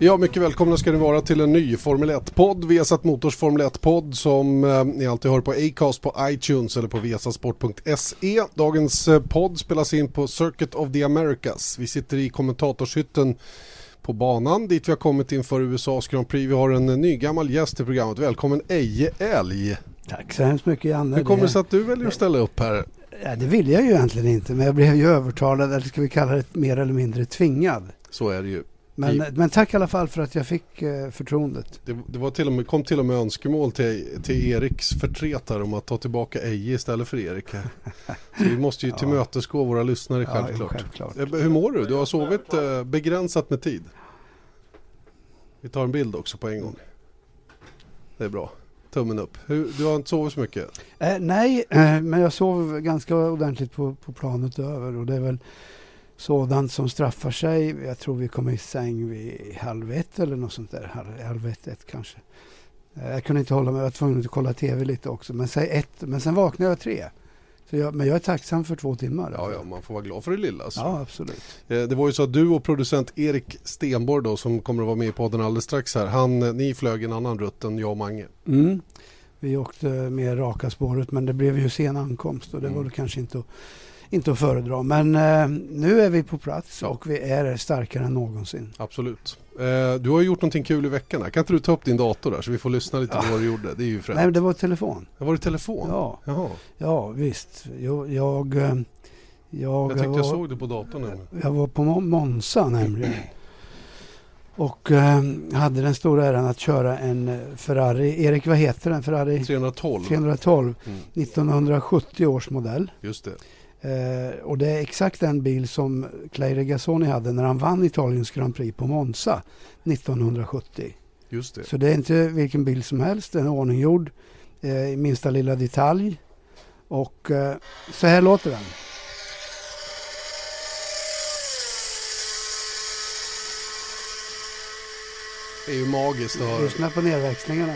Ja, mycket välkomna ska ni vara till en ny Formel 1-podd. Viasat Motors Formel 1-podd som eh, ni alltid hör på Acast, på iTunes eller på viasasport.se. Dagens eh, podd spelas in på Circuit of the Americas. Vi sitter i kommentatorshytten på banan dit vi har kommit inför USAs Grand Prix. Vi har en ny gammal gäst i programmet. Välkommen Eje Älg. Tack så hemskt mycket Janne. Hur kommer det sig att du väljer att ställa upp här? Ja, det vill jag ju egentligen inte, men jag blev ju övertalad, eller ska vi kalla det mer eller mindre tvingad. Så är det ju. Men, I- men tack i alla fall för att jag fick eh, förtroendet. Det, det var till och med, kom till och med önskemål till, till Eriks förtretare om att ta tillbaka Eje istället för Erik. Så vi måste ju Ja. tillmötesgå våra lyssnare Ja, självklart. Eh, Hur mår du? Du har sovit eh, begränsat med tid. Vi tar en bild också på en gång. Det är bra. Tummen upp. Hur, du har inte sovit så mycket? Eh, nej, men jag sov ganska ordentligt på, på planet över och det är väl sådant som straffar sig. Jag tror vi kom i säng vid halv ett eller något sånt där. Halv, ett, ett kanske. Eh, jag kunde inte hålla mig, jag var tvungen att kolla tv lite också. Men, säg ett, men sen vaknade jag tre. Så jag, men jag är tacksam för två timmar. Ja, ja, man får vara glad för det lilla. Alltså. ja absolut. Eh, Det var ju så att du och producent Erik Stenborg då som kommer att vara med i podden alldeles strax här. Han, eh, ni flög en annan rutt än jag och Mange. Mm. Vi åkte med raka spåret men det blev ju sen ankomst och det Mm. var väl kanske inte att, inte att föredra. Men eh, nu är vi på plats Ja. och vi är starkare än någonsin. Absolut. Eh, du har gjort någonting kul i veckan här. Kan inte du ta upp din dator där så vi får lyssna lite på vad du gjorde? Det är ju fränt. Nej, det var telefon. Det var det telefon? Ja, Jaha. ja visst. Jag, jag, eh, jag, Jag tyckte var, jag såg det på datorn nu. jag var på Mon- Monza nämligen. Och eh, hade den stora äran att köra en eh, Ferrari. Erik, vad heter den? Ferrari 312. 312. Mm, 1970 års modell. just det. Eh, och det är exakt den bil som Clay Regazzoni hade när han vann Italiens Grand Prix på Monza 1970. Just det. Så det är inte vilken bil som helst, den är ordninggjord eh, i minsta lilla detalj. Och eh, så här låter den. Det är ju magiskt att höra. Lyssna på nedväxlingarna.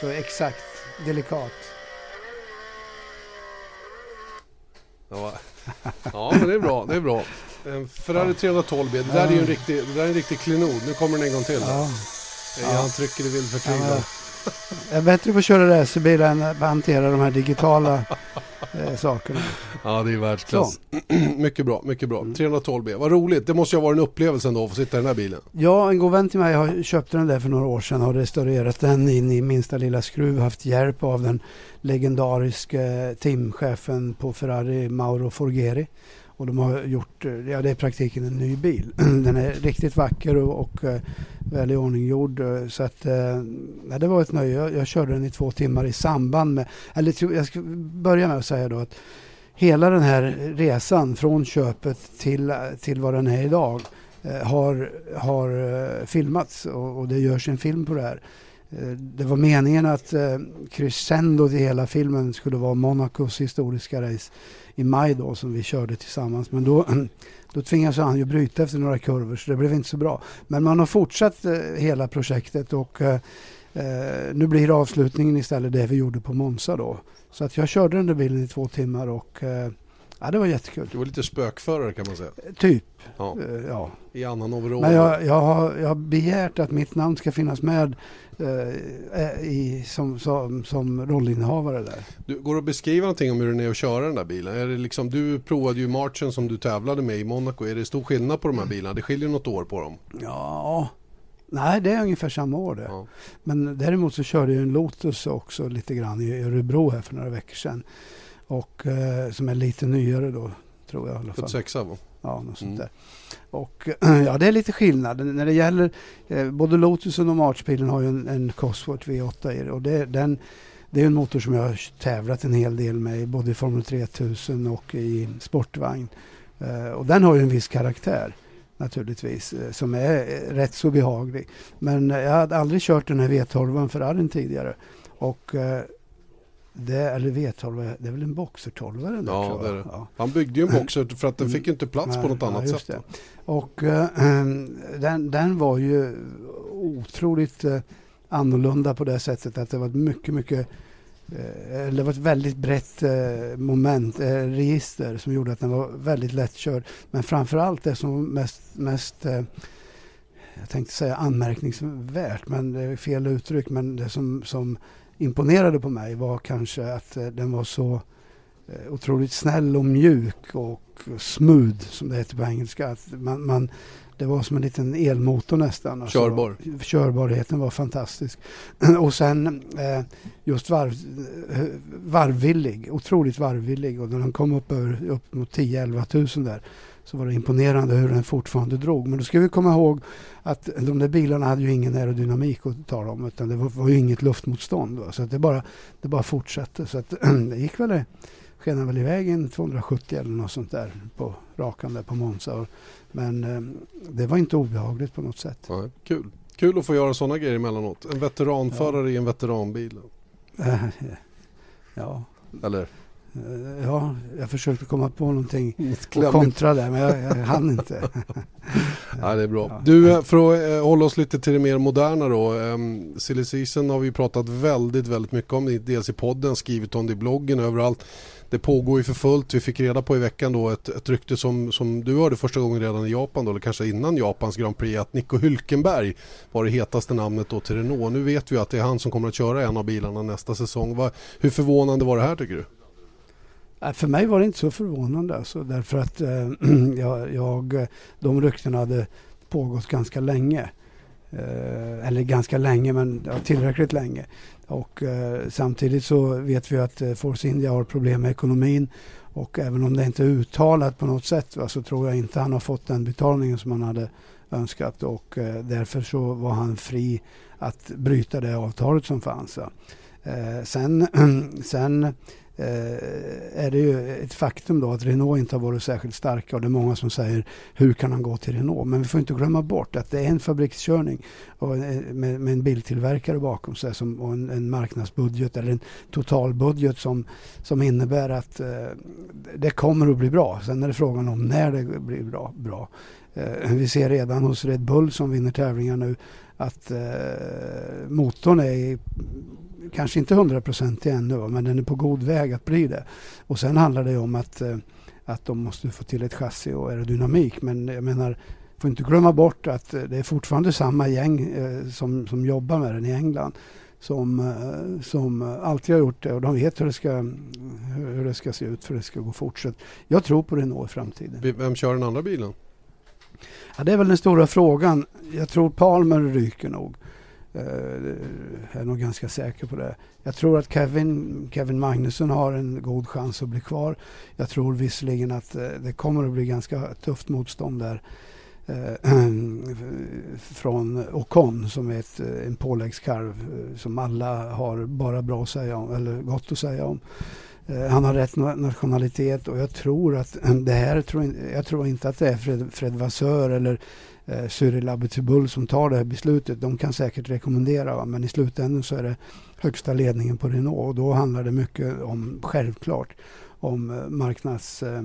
Så exakt, delikat. Ja, ja, men det är bra. Det är bra. En Ferrari 312 B. Det där är ju en riktig, det där är en riktig klenod. Nu kommer den en gång till. Ja. Ja. Han trycker i vild förtvivlan. Jag är bättre på att köra racerbil än att hantera de här digitala eh, sakerna. Ja, det är världsklass. mycket bra, mycket bra. 312 B. Vad roligt. Det måste ju ha varit en upplevelse ändå att få sitta i den här bilen. Ja, en god vän till mig har köpt den där för några år sedan och restaurerat den in i minsta lilla skruv. Haft hjälp av den legendariske teamchefen på Ferrari, Mauro Forgeri. Och de har gjort, eh, ja det är i praktiken en ny bil. Den är riktigt vacker och, och eh, väl i ordning gjord. Eh, så att, ja, det var ett nöje. Jag, jag körde den i två timmar i samband med, eller jag ska börja med att säga då att hela den här resan från köpet till, till vad den är idag har, har filmats och, och det görs en film på det här. Det var meningen att crescendot crescendo hela filmen skulle vara Monacos historiska race i maj då som vi körde tillsammans. Men då, då tvingades han ju bryta efter några kurvor så det blev inte så bra. Men man har fortsatt eh, hela projektet och eh, eh nu blir avslutningen istället det vi gjorde på Monza då. Så att jag körde den där bilen i två timmar och eh, ja, det var jättekul. Du var lite spökförare kan man säga. Typ, Ja, eh, ja. I annan overall. Men jag, jag, har, jag har begärt att mitt namn ska finnas med eh, i, som, som, som rollinnehavare där. Du, går det att beskriva någonting om hur det är att köra den där bilen? Är det liksom, du provade ju Marchen som du tävlade med i Monaco. Är det stor skillnad på de här bilarna? Det skiljer något år på dem. Ja, nej det är ungefär samma år det. Ja. Men däremot så körde jag en Lotus också lite grann i Örebro här för några veckor sedan. Och eh, som är lite nyare då, tror jag i alla fall. 76 va? Ja, något sånt Mm. där. Och ja, det är lite skillnad. När det gäller eh, både Lotusen och Marchbilen har ju en, en Cosworth V8 i det. Och det, den, det är en motor som jag har tävlat en hel del med, både i Formel 3000 och i sportvagn. Eh, och den har ju en viss karaktär naturligtvis eh, som är eh, rätt så behaglig. Men jag hade aldrig kört den här V12 Ferrarin tidigare. Och eh, det, eller V12, det är väl en boxer 12 den där, ja, det är det. Ja. Han byggde ju en boxer för att den fick inte plats på något annat sätt. Det. Och äh, den, den var ju otroligt äh, annorlunda på det sättet att det var ett mycket, mycket äh, det var ett väldigt brett moment, register som gjorde att den var väldigt lättkörd. Men framförallt det som mest, mest jag tänkte säga anmärkningsvärt, men det är fel uttryck, men det som, som imponerade på mig var kanske att eh, den var så eh, otroligt snäll och mjuk och smooth som det heter på engelska. Att man, man, det var som en liten elmotor nästan. Alltså, Körbar. Körbarheten var fantastisk. och sen eh, just varv, varvvillig, otroligt varvvillig. Och när den kom upp, över, upp mot 10-11 tusen där så var det imponerande hur den fortfarande drog. Men då ska vi komma ihåg att de där bilarna hade ju ingen aerodynamik att tala om utan det var, var ju inget luftmotstånd. Va? Så det, bara, det bara fortsatte. Så att det gick väl skenade väl iväg en 270 eller något sånt där på rakan där på Monza. Men eh, det var inte obehagligt på något sätt. Ja, kul. Kul att få göra sådana grejer emellanåt. En veteranförare ja. i en veteranbil. ja. Eller? Eh, ja, jag försökte komma på någonting och kontra där, men jag, jag hann inte. ja, det är bra. Du, eh, för att eh, hålla oss lite till det mer moderna då. Um, Silly Season har vi pratat väldigt, väldigt mycket om. Dels i podden, skrivit om det i bloggen, överallt. Det pågår ju för fullt. Vi fick reda på i veckan då ett, ett rykte som, som du hörde första gången redan i Japan då, eller kanske innan Japans Grand Prix, att Nico Hülkenberg var det hetaste namnet då till Renault. Nu vet vi att det är han som kommer att köra en av bilarna nästa säsong. Va, hur förvånande var det här tycker du? Äh, för mig var det inte så förvånande alltså, därför att eh, jag, jag, de ryktena hade pågått ganska länge. Eh, eller ganska länge, men ja, tillräckligt länge. Och eh, samtidigt så vet vi att eh, Force India har problem med ekonomin. Och även om det inte är uttalat på något sätt va, så tror jag inte han har fått den betalningen som han hade önskat. Och eh, därför så var han fri att bryta det avtalet som fanns. Eh, sen, sen Eh, är det ju ett faktum då att Renault inte har varit särskilt starka och det är många som säger hur kan han gå till Renault? Men vi får inte glömma bort att det är en fabrikskörning och eh, med, med en biltillverkare bakom sig som, och en, en, marknadsbudget eller en totalbudget som, som innebär att eh, det kommer att bli bra. Sen är det frågan om när det blir bra. bra. Eh, vi ser redan hos Red Bull som vinner tävlingar nu att eh, motorn är kanske inte hundraprocentig ännu, men den är på god väg att bli det. Och sen handlar det om att, eh, att de måste få till ett chassi och aerodynamik. Men jag menar, får inte glömma bort att eh, det är fortfarande samma gäng eh, som, som jobbar med den i England som, som alltid har gjort det och de vet hur det, ska, hur det ska se ut för det ska gå fortsatt. Jag tror på Renault i framtiden. Vem kör den andra bilen? Ja, det är väl den stora frågan. Jag tror Palmer ryker nog. Uh, jag är nog ganska säker på det. Jag tror att Kevin, Kevin Magnusson har en god chans att bli kvar. Jag tror visserligen att uh, det kommer att bli ganska tufft motstånd där uh, från Ocon som är ett, en påläggskarv som alla har bara bra att säga om, eller gott att säga om. Han har rätt nationalitet och jag tror att det här, jag tror inte att det är Fred, Fred Vassör eller eh, Cyril Abitibul som tar det här beslutet. De kan säkert rekommendera va? men i slutändan så är det högsta ledningen på Renault och då handlar det mycket om, självklart, om eh, marknads eh,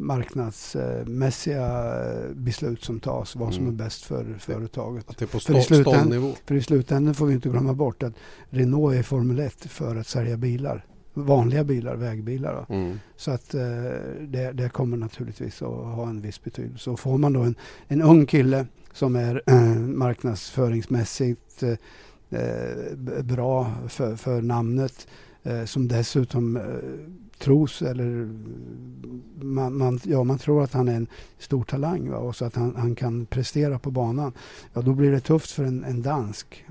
marknadsmässiga eh, beslut som tas, vad som mm. är bäst för företaget. Att det är på för, i slutändan, för i slutändan får vi inte glömma bort att Renault är Formel 1 för att sälja bilar vanliga bilar, vägbilar. Mm. Så att eh, det, det, kommer naturligtvis att ha en viss betydelse. Och får man då en, en ung kille som är eh, marknadsföringsmässigt eh, bra för, för namnet som dessutom tros eller man, man, ja, man tror att han är en stor talang va? och så att han, han kan prestera på banan. Ja, då blir det tufft för en, en dansk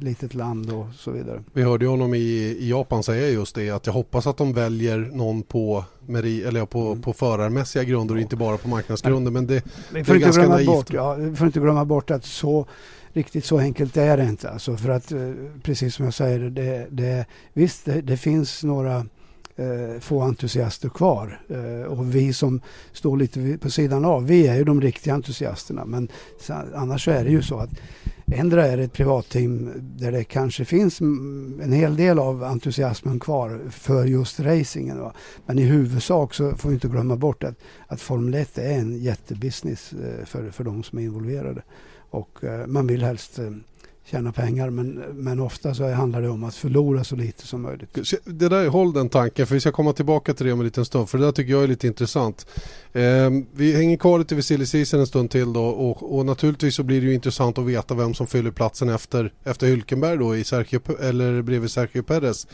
litet land och så vidare. Vi hörde honom i, i Japan säga just det att jag hoppas att de väljer någon på, meri, eller på, mm. på förarmässiga grunder och inte bara på marknadsgrunder. Men det, får, det är ganska naivt. Bort, ja, får inte glömma bort att så riktigt så enkelt är det inte. Alltså för att eh, precis som jag säger, det, det, visst det, det finns några eh, få entusiaster kvar. Eh, och vi som står lite på sidan av, vi är ju de riktiga entusiasterna. Men annars så är det ju så att Ändra är ett privatteam där det kanske finns en hel del av entusiasmen kvar för just racingen. Va? Men i huvudsak så får vi inte glömma bort att, att Formel 1 är en jättebusiness eh, för, för de som är involverade. Och eh, man vill helst eh, tjäna pengar men, men ofta så handlar det om att förlora så lite som möjligt. Det där, håll den tanken för vi ska komma tillbaka till det om en liten stund för det där tycker jag är lite intressant. Eh, vi hänger kvar lite vid silly season en stund till då och, och, naturligtvis så blir det ju intressant att veta vem som fyller platsen efter, efter Hylkenberg då i Sergio, eller bredvid Sergio Perez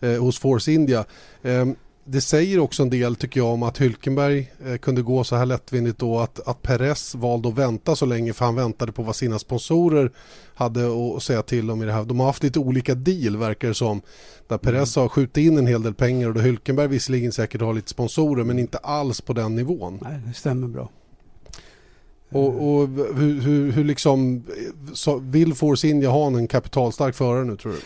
eh, hos Force India. Eh, det säger också en del tycker jag om att Hylkenberg eh, kunde gå så här lättvindigt då att, att Perez valde att vänta så länge för han väntade på vad sina sponsorer hade att säga till om i det här. De har haft lite olika deal verkar det som. Där Perez mm. har skjutit in en hel del pengar och då Hylkenberg visserligen säkert har lite sponsorer men inte alls på den nivån. Nej, det stämmer bra. Och, och hur, hur, hur liksom, så, vill Force India ha en kapitalstark förare nu tror du?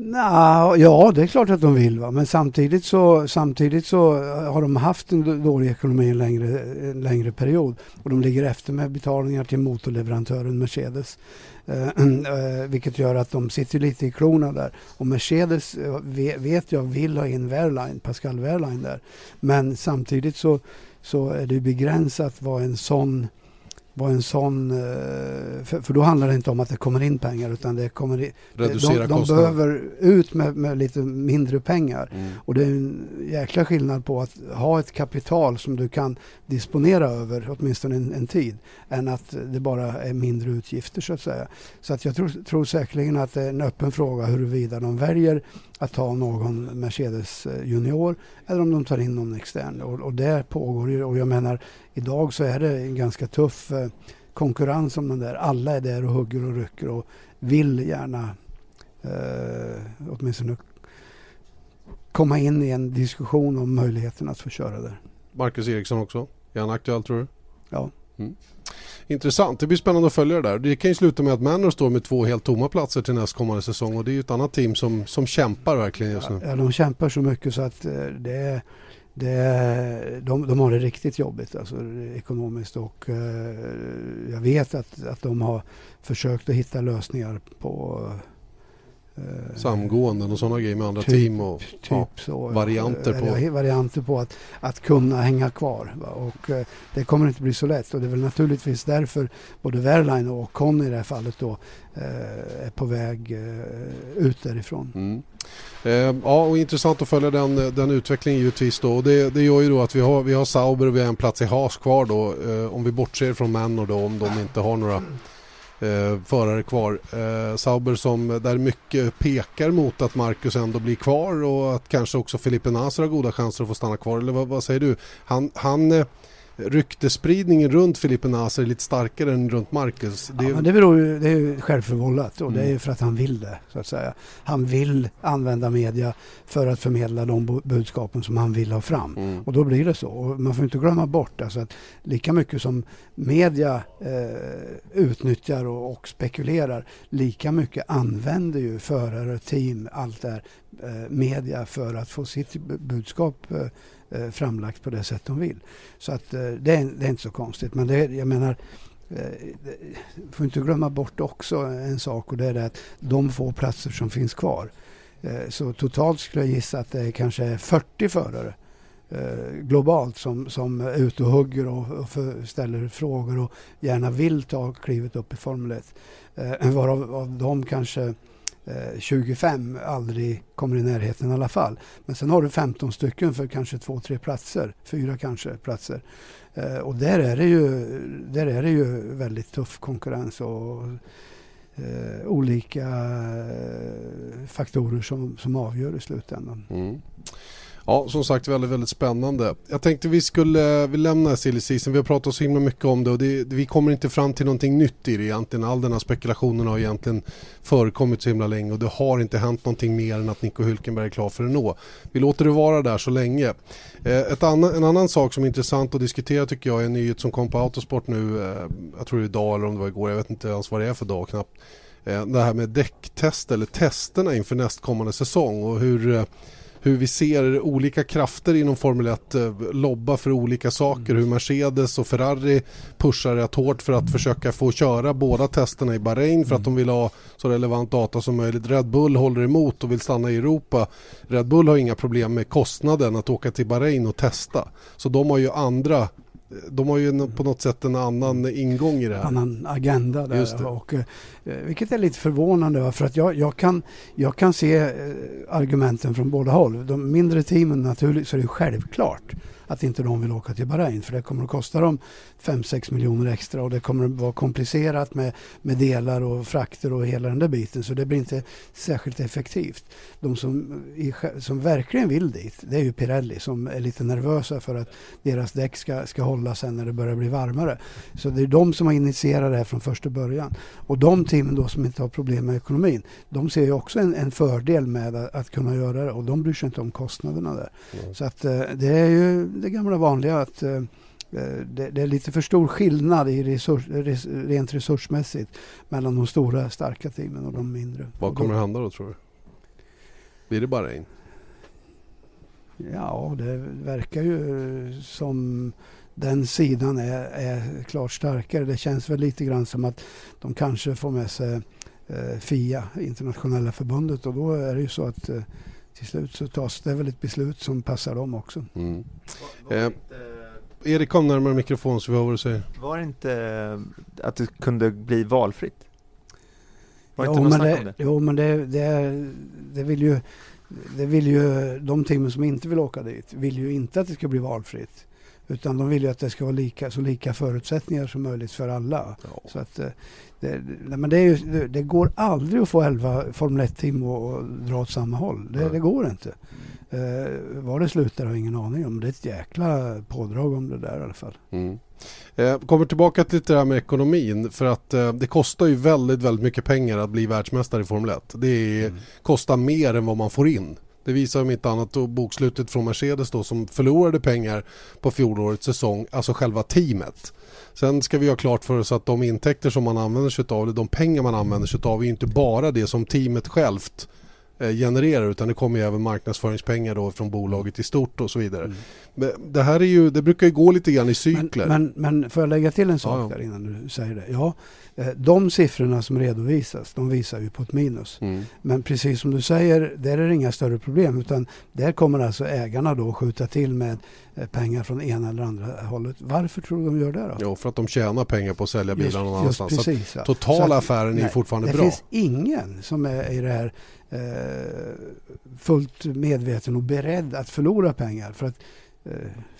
Nå, ja, det är klart att de vill. Va? Men samtidigt så, samtidigt så eh, har de haft en dålig ekonomi en längre, en längre period. Och de ligger efter med betalningar till motorleverantören Mercedes. Eh, eh, vilket gör att de sitter lite i klorna där. Och Mercedes eh, vet jag vill ha in Wehrlein, Pascal Wehrlein där. Men samtidigt så, så är det begränsat vad en sån vad en sån... Eh, för, för, då handlar det inte om att det kommer in pengar utan det kommer in, Reducera de, de behöver ut med, med, lite mindre pengar. Mm. Och det är en jäkla skillnad på att ha ett kapital som du kan disponera över åtminstone en, en tid än att det bara är mindre utgifter så att säga. Så att jag tror, tror säkerligen att det är en öppen fråga huruvida de väljer att ta någon Mercedes eh, junior eller om de tar in någon extern. Och, och det pågår ju och jag menar idag så är det en ganska tuff eh, konkurrens om den där. Alla är där och hugger och rycker och vill gärna eh, åtminstone komma in i en diskussion om möjligheten att få köra där. Marcus Eriksson också. Är han aktuell tror du? Ja. Mm. Intressant, det blir spännande att följa det där. Det kan ju sluta med att Manor står med två helt tomma platser till nästkommande säsong och det är ju ett annat team som, som kämpar verkligen just nu. Ja, de kämpar så mycket så att eh, det det, de, de har det riktigt jobbigt alltså, ekonomiskt och eh, jag vet att, att de har försökt att hitta lösningar på Samgåenden och sådana grejer med andra typ, team och typ ja, så, varianter på. Varianter på att, att kunna hänga kvar. Va? Och eh, det kommer inte bli så lätt och det är väl naturligtvis därför både Wehrlein och Conny i det här fallet då eh, är på väg eh, ut därifrån. Mm. Eh, ja, och intressant att följa den, den utvecklingen givetvis då. Och det, det gör ju då att vi har, vi har Sauber och vi har en plats i Haas kvar då. Eh, om vi bortser från Manor då, om de inte har några eh, förare kvar. Eh, Sauber som där mycket pekar mot att Marcus ändå blir kvar och att kanske också Filippe Nasr har goda chanser att få stanna kvar. Eller vad, vad säger du? Han, han eh, ryktespridningen runt Filipe Nasr är lite starkare än runt Marcus. Det, ja, det beror ju, det är ju självförvållat och mm. det är för att han vill det. så att säga. Han vill använda media för att förmedla de budskapen som han vill ha fram. Mm. Och då blir det så. Och man får inte glömma bort alltså att lika mycket som media eh, utnyttjar och, och, spekulerar, lika mycket använder ju förare, team, allt det här, eh, media för att få sitt budskap eh, Eh, framlagt på det sätt de vill. Så att eh, det, är, det, är, inte så konstigt. Men det, jag menar, eh, får inte glömma bort också en sak och det är det att de få platser som finns kvar. Eh, så totalt skulle jag gissa att det är kanske 40 förare eh, globalt som, som är ute och hugger och, och för, ställer frågor och gärna vill ta klivet upp i Formel 1. Eh, varav av dem kanske Eh, 25 aldrig kommer i närheten i alla fall. Men sen har du 15 stycken för kanske två, tre platser, fyra kanske platser. Eh, och där är det ju, där är det ju väldigt tuff konkurrens och eh, olika eh, faktorer som, som avgör i slutändan. Mm. Ja, som sagt väldigt, väldigt spännande. Jag tänkte vi skulle vi lämna silly season. Vi har pratat så himla mycket om det och det, vi kommer inte fram till någonting nytt i det egentligen. All den här spekulationen har egentligen förekommit så himla länge och det har inte hänt någonting mer än att Nico Hülkenberg är klar för att nå. Vi låter det vara där så länge. Eh, ett annan, en annan sak som är intressant att diskutera tycker jag är en nyhet som kom på Autosport nu, eh, jag tror det är idag eller om det var igår, jag vet inte ens vad det är för dag knappt. Eh, det här med däcktest eller testerna inför nästkommande säsong och hur eh, hur vi ser olika krafter inom Formel 1 eh, lobba för olika saker. Hur Mercedes och Ferrari pushar rätt hårt för att försöka få köra båda testerna i Bahrain för att de vill ha så relevant data som möjligt. Red Bull håller emot och vill stanna i Europa. Red Bull har inga problem med kostnaden att åka till Bahrain och testa. Så de har ju andra de har ju på något sätt en annan ingång i det här. Annan agenda där. Och, eh, vilket är lite förvånande för att jag, jag, kan, jag kan se eh, argumenten från båda håll. De mindre teamen naturligtvis så är det självklart att inte de vill åka till Bahrain för det kommer att kosta dem 5-6 miljoner extra och det kommer att vara komplicerat med, med delar och frakter och hela den där biten så det blir inte särskilt effektivt. De som, som verkligen vill dit det är ju Pirelli som är lite nervösa för att deras däck ska, ska hålla sen när det börjar bli varmare. Så det är de som har initierat det här från första början. Och de teamen då som inte har problem med ekonomin de ser ju också en, en fördel med att, att, kunna göra det och de bryr sig inte om kostnaderna där. Mm. Så att eh, det är ju det gamla vanliga att eh, Eh, det, det, är lite för stor skillnad i resurs, res, rent resursmässigt mellan de stora starka teamen och de mindre. Vad kommer det hända då tror du? Blir det bara en? Ja, det verkar ju som den sidan är, är klart starkare. Det känns väl lite grann som att de kanske får med sig eh, FIA, internationella förbundet och då är det ju så att eh, till slut så tas det väl ett beslut som passar dem också. Mm. Eh, Erik kom närmare mikrofonen så vi hör vad du säger. Var det inte eh, att det kunde bli valfritt? Var det jo, inte men det, det? Jo, men det, det, det, vill ju, det vill ju de teamen som inte vill åka dit vill ju inte att det ska bli valfritt. Utan de vill ju att det ska vara lika, så lika förutsättningar som möjligt för alla. Ja. Så att, eh, det, men det, ju, det, går aldrig att få 11 Formel 1-team att dra åt samma håll. Det, det går inte. Eh, var det slutar har jag ingen aning om. Det är ett jäkla pådrag om det där i alla fall. Mm. Eh, kommer tillbaka till det här med ekonomin för att eh, det kostar ju väldigt, väldigt mycket pengar att bli världsmästare i Formel 1. Det är, mm. kostar mer än vad man får in. Det visar om inte annat bokslutet från Mercedes då som förlorade pengar på fjolårets säsong, alltså själva teamet. Sen ska vi ha klart för oss att de intäkter som man använder sig av, de pengar man använder sig av är inte bara det som teamet självt eh, genererar utan det kommer ju även marknadsföringspengar då från bolaget i stort och så vidare. Mm. Det här är ju, det brukar ju gå lite grann i cykler. Men, men, men får jag lägga till en sak ja, ja. där innan du säger det? Ja, eh, de siffrorna som redovisas, de visar ju på ett minus. Mm. Men precis som du säger, där är det inga större problem utan där kommer alltså ägarna då skjuta till med eh, pengar från ena eller andra hållet. Varför tror du de gör det då? Jo, för att de tjänar pengar på att sälja bilarna någon annanstans. Precis, ja. Totala affären nej, är fortfarande det bra. Det finns ingen som är i det här eh, fullt medveten och beredd att förlora pengar. För att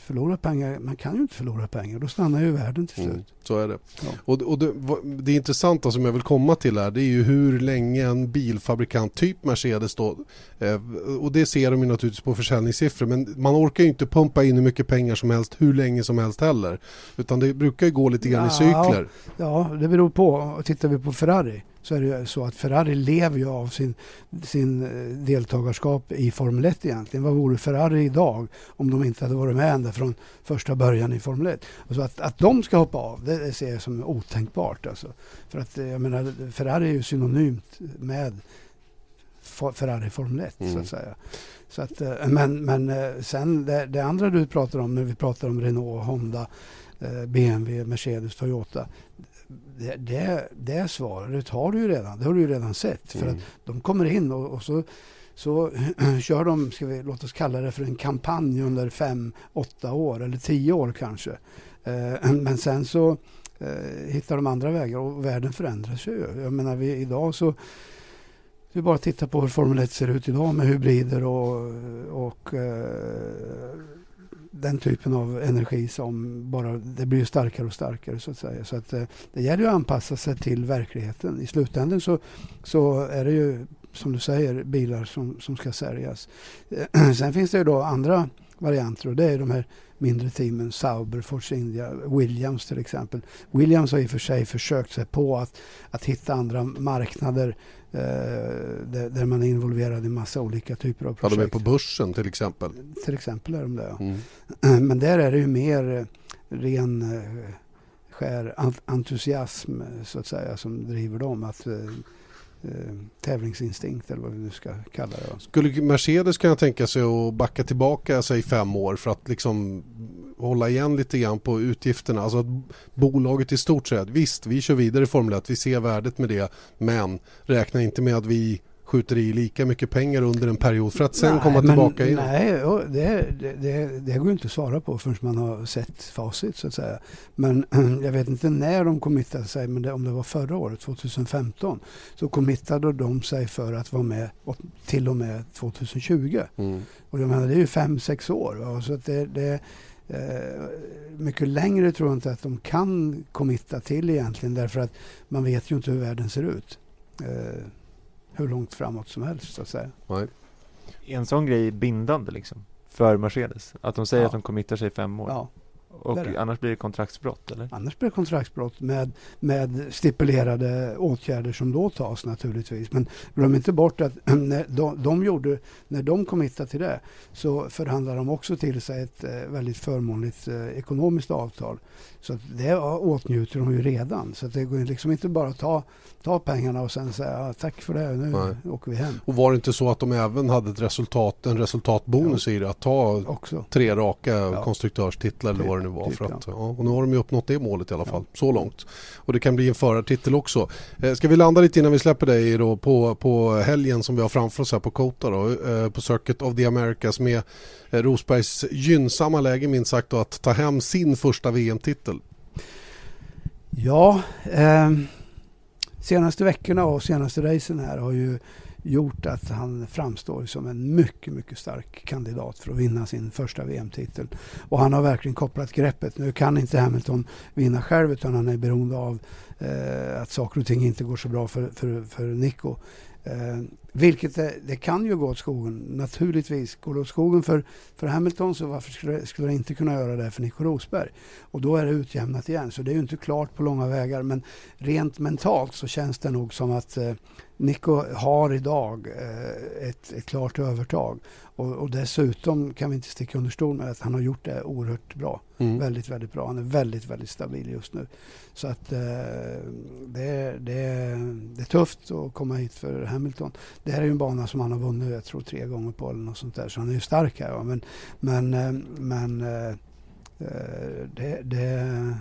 förlora pengar, man kan ju inte förlora pengar, då stannar ju världen till mm, slut. Mm, så är det. Ja. Och, och det, det intressanta som jag vill komma till här, det är ju hur länge en bilfabrikant, typ Mercedes då, eh, och det ser de ju naturligtvis på försäljningssiffror, men man orkar ju inte pumpa in hur mycket pengar som helst hur länge som helst heller. Utan det brukar ju gå lite grann ja, i cykler. Ja, det beror på. Tittar vi på Ferrari så är det så att Ferrari lever ju av sin, sin eh, deltagarskap i Formel 1 egentligen. Vad vore Ferrari idag om de inte hade varit med ända från första början i Formel 1? Så att, att de ska hoppa av, det, ser jag som otänkbart. Alltså. För att eh, jag menar, Ferrari är ju synonymt med Ferrari Formel 1 mm. så att säga. Så att, eh, men, men sen det, det, andra du pratar om när vi pratar om Renault, Honda, BMW, Mercedes, Toyota det, det, det svaret har du ju redan. Det har du ju redan sett. Mm. För att de kommer in och, och så, så kör de, ska vi, låt oss kalla det för en kampanj under fem, åtta år eller tio år kanske. Eh, men sen så eh, hittar de andra vägar och världen förändras ju. Jag menar vi, idag så vi bara tittar på hur Formel 1 ser ut idag med hybrider och, och eh, den typen av energi som bara, det blir starkare och starkare så att säga. Så att, eh, det gäller ju att anpassa sig till verkligheten. I slutändan så, så är det ju som du säger bilar som, som ska säljas. Eh, sen finns det ju då andra varianter och det är de här mindre teamen, Sauber, Force India, Williams till exempel. Williams har i och för sig försökt sig på att, att hitta andra marknader eh, där, där, man är involverad i massa olika typer av projekt. Ja, de är på börsen till exempel. Till exempel är de det, ja. Mm. Men där är det ju mer eh, ren eh, skär entusiasm så att säga som driver dem. Att, eh, tävlingsinstinkt eller vad vi nu ska kalla det. Skulle Mercedes kunna tänka sig att backa tillbaka sig fem år för att liksom hålla igen lite grann på utgifterna? Alltså att bolaget i stort sett, visst vi kör vidare i Formel 1, vi ser värdet med det, men räkna inte med att vi skjuter i lika mycket pengar under en period för att sen nej, komma tillbaka igen? Nej, det, det, det, går inte att svara på förrän man har sett facit så att säga. Men jag vet inte när de committade sig, men det, om det var förra året, 2015, så committade de sig för att vara med till och med 2020. Mm. Och jag menar, det är ju fem, sex år. Va? Så det, det eh, mycket längre tror jag inte att de kan committa till egentligen därför att man vet ju inte hur världen ser ut. Hur långt framåt som helst så att säga. Nej. En sån grej bindande liksom för Mercedes? Att de säger ja. att de committar sig fem år? Ja. Och annars blir det kontraktsbrott eller? Annars blir det kontraktsbrott med, med stipulerade åtgärder som då tas naturligtvis. Men glöm inte bort att när de, de gjorde, när de committade till det så förhandlade de också till sig ett eh, väldigt förmånligt eh, ekonomiskt avtal. Så det åtnjuter de ju redan. Så det går liksom inte bara att ta, ta pengarna och sen säga tack för det, nu Nej. åker vi hem. Och var det inte så att de även hade ett resultat, en resultatbonus ja. i det? Att ta också. tre raka ja. konstruktörstitlar eller vad det nu var. Typ, för att, ja. och nu har de ju uppnått det målet i alla fall, så långt. Och det kan bli en förartitel också. Eh, ska vi landa lite innan vi släpper dig då på, på helgen som vi har framför oss här på Kota då, eh, på Circuit of the Americas med Eh, Rosbergs gynnsamma läge minst sagt då, att ta hem sin första VM-titel? Ja, eh, senaste veckorna och senaste racen här har ju gjort att han framstår som en mycket, mycket stark kandidat för att vinna sin första VM-titel. Och han har verkligen kopplat greppet. Nu kan inte Hamilton vinna själv utan han är beroende av eh, att saker och ting inte går så bra för, för, för Nico. Eh, vilket det, det, kan ju gå åt skogen, naturligtvis. Går det åt skogen för, för Hamilton så varför skulle, skulle det inte kunna göra det för Nico Rosberg? Och då är det utjämnat igen, så det är ju inte klart på långa vägar. Men rent mentalt så känns det nog som att eh, Nico har idag eh, ett, ett klart övertag. Och, och, dessutom kan vi inte sticka under stol med att han har gjort det oerhört bra. Mm. Väldigt, väldigt bra. Han är väldigt, väldigt stabil just nu. Så att eh, det, det, det är tufft att komma hit för Hamilton. Det här är ju en bana som han har vunnit, jag tror tre gånger på eller något sånt där. Så han är ju stark här. Va? Men, men, eh, men eh, eh, det, det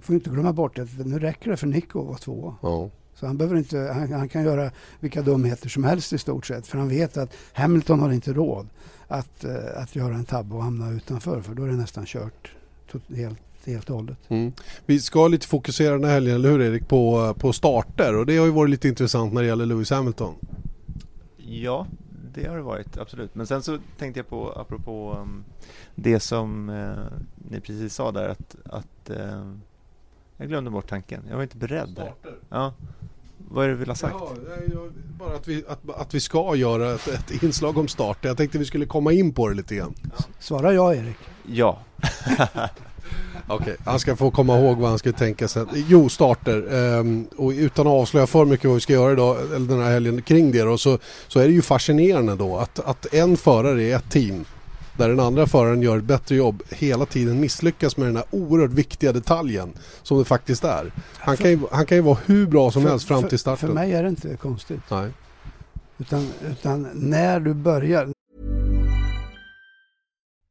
får inte glömma bort att nu räcker det för Nico att vara två. Ja. Så han, behöver inte, han, han, kan göra vilka dumheter som helst i stort sett. För han vet att Hamilton har inte råd att, att göra en tabbe och hamna utanför. För då är det nästan kört helt helt och hållet. Mm. Vi ska lite fokusera den här helgen, eller hur Erik, på, på starter och det har ju varit lite intressant när det gäller Lewis Hamilton. Ja, det har det varit, absolut. Men sen så tänkte jag på, apropå um, det som uh, ni precis sa där, att, att uh, jag glömde bort tanken. Jag var inte beredd. Starter. Ja. Vad är det du vill ha sagt? Ja, bara att vi, att, att vi ska göra ett, ett inslag om starter. Jag tänkte vi skulle komma in på det lite grann. Ja. Svara ja, Erik. Ja. Okej, okay, han ska få komma ihåg vad han ska tänka sig. Jo, starter. Um, och utan att avslöja för mycket vad vi ska göra idag, eller den här helgen kring det då, så, så är det ju fascinerande då att, att en förare i ett team där den andra föraren gör ett bättre jobb hela tiden misslyckas med den här oerhört viktiga detaljen som det faktiskt är. Han kan ju, han kan ju vara hur bra som för, helst fram till starten. För mig är det inte konstigt. Nej. Utan, utan när du börjar.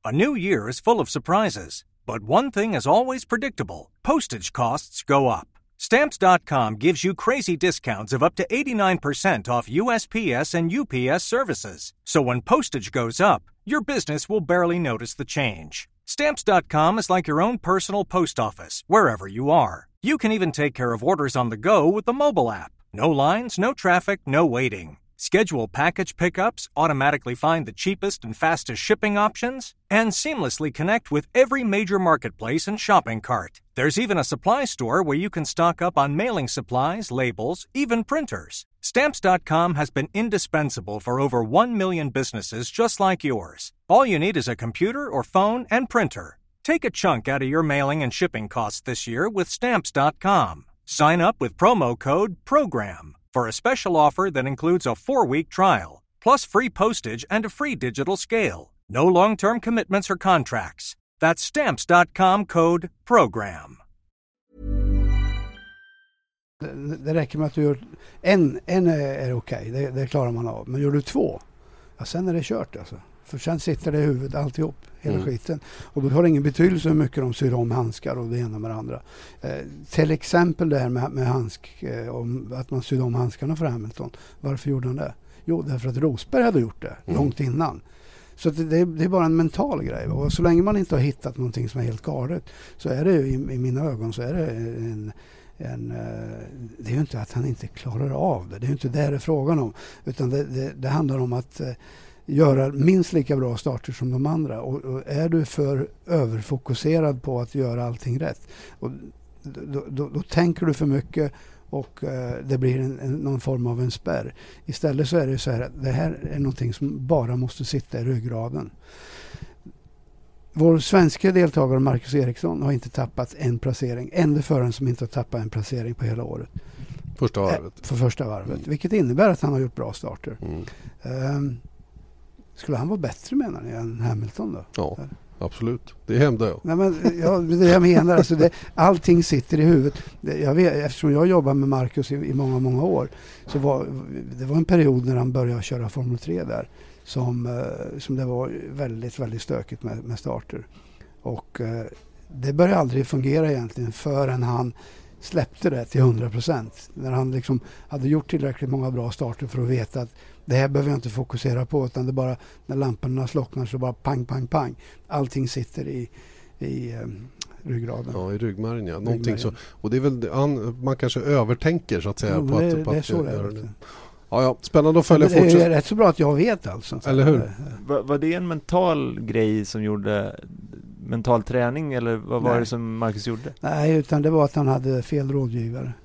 A new year is full of surprises. But one thing is always predictable. Postage costs go up. Stamps.com gives you crazy discounts of up to 89% off USPS and UPS services. So when postage goes up, your business will barely notice the change. Stamps.com is like your own personal post office, wherever you are. You can even take care of orders on the go with the mobile app. No lines, no traffic, no waiting. Schedule package pickups, automatically find the cheapest and fastest shipping options, and seamlessly connect with every major marketplace and shopping cart. There's even a supply store where you can stock up on mailing supplies, labels, even printers. Stamps.com has been indispensable for over 1 million businesses just like yours. All you need is a computer or phone and printer. Take a chunk out of your mailing and shipping costs this year with Stamps.com. Sign up with promo code PROGRAM for a special offer that includes a four week trial, plus free postage and a free digital scale. No long term commitments or contracts. That's stamps.com code PROGRAM. Det, räcker med att du gör en, en är, okej, det, det klarar man av. Men gör du två, ja, sen är det kört alltså. För sen sitter det i huvudet alltihop, hela Mm. skiten. Och då har det ingen betydelse hur mycket de syr om handskar och det ena med det andra. Eh, till exempel det här med, med handsk, eh, om att man sydde om handskarna för Hamilton. Varför gjorde han det? Jo, därför att Rosberg hade gjort det Mm. långt innan. Så det, det, är- det är bara en mental grej. Och så länge man inte har hittat någonting som är helt galet så är det ju, i, i mina ögon så är det en, en, eh, det är ju inte att han inte klarar av det. Det är ju inte det det är frågan om. Utan det, det, det handlar om att eh, göra minst lika bra starter som de andra. Och, och är du för överfokuserad på att göra allting rätt och då, då, då tänker du för mycket och eh, det blir en, en, någon form av en spärr. Istället så är det så här att det här är någonting som bara måste sitta i ryggraden. Vår svenska deltagare Marcus Eriksson har inte tappat en placering. Enda föraren som inte har tappat en placering på hela året. Första Eh, varvet. För första varvet. Mm. Vilket innebär att han har gjort bra starter. Mm. Ehm, skulle han vara bättre menar ni än Hamilton då? Ja, absolut. Det händer jag. Nej, men, ja, det jag menar. Alltså det, allting sitter i huvudet. Det, jag vet, eftersom jag jobbar med Marcus i, i många, många år. Så var, det var en period när han började köra Formel 3 där. Som, eh, som det var väldigt, väldigt stökigt med, med starter. Och eh, det började aldrig fungera egentligen förrän han släppte det till 100 procent. När han liksom hade gjort tillräckligt många bra starter för att veta att det här behöver jag inte fokusera på utan det bara när lamporna slocknar så bara pang, pang, pang. Allting sitter i, i um, ryggraden. Ja, i ryggmärgen ja. Någonting Ryggmärgen. så. Och det är väl, han, man kanske övertänker så att säga. Jo, på det, att, på det är att så det är. Ja, ja, spännande att följa Men Det är fortsatt. rätt så bra att jag vet alltså. Eller hur? Var, var det en mental grej som gjorde mental träning eller vad var Nej. det som Marcus gjorde? Nej, utan det var att han hade fel rådgivare.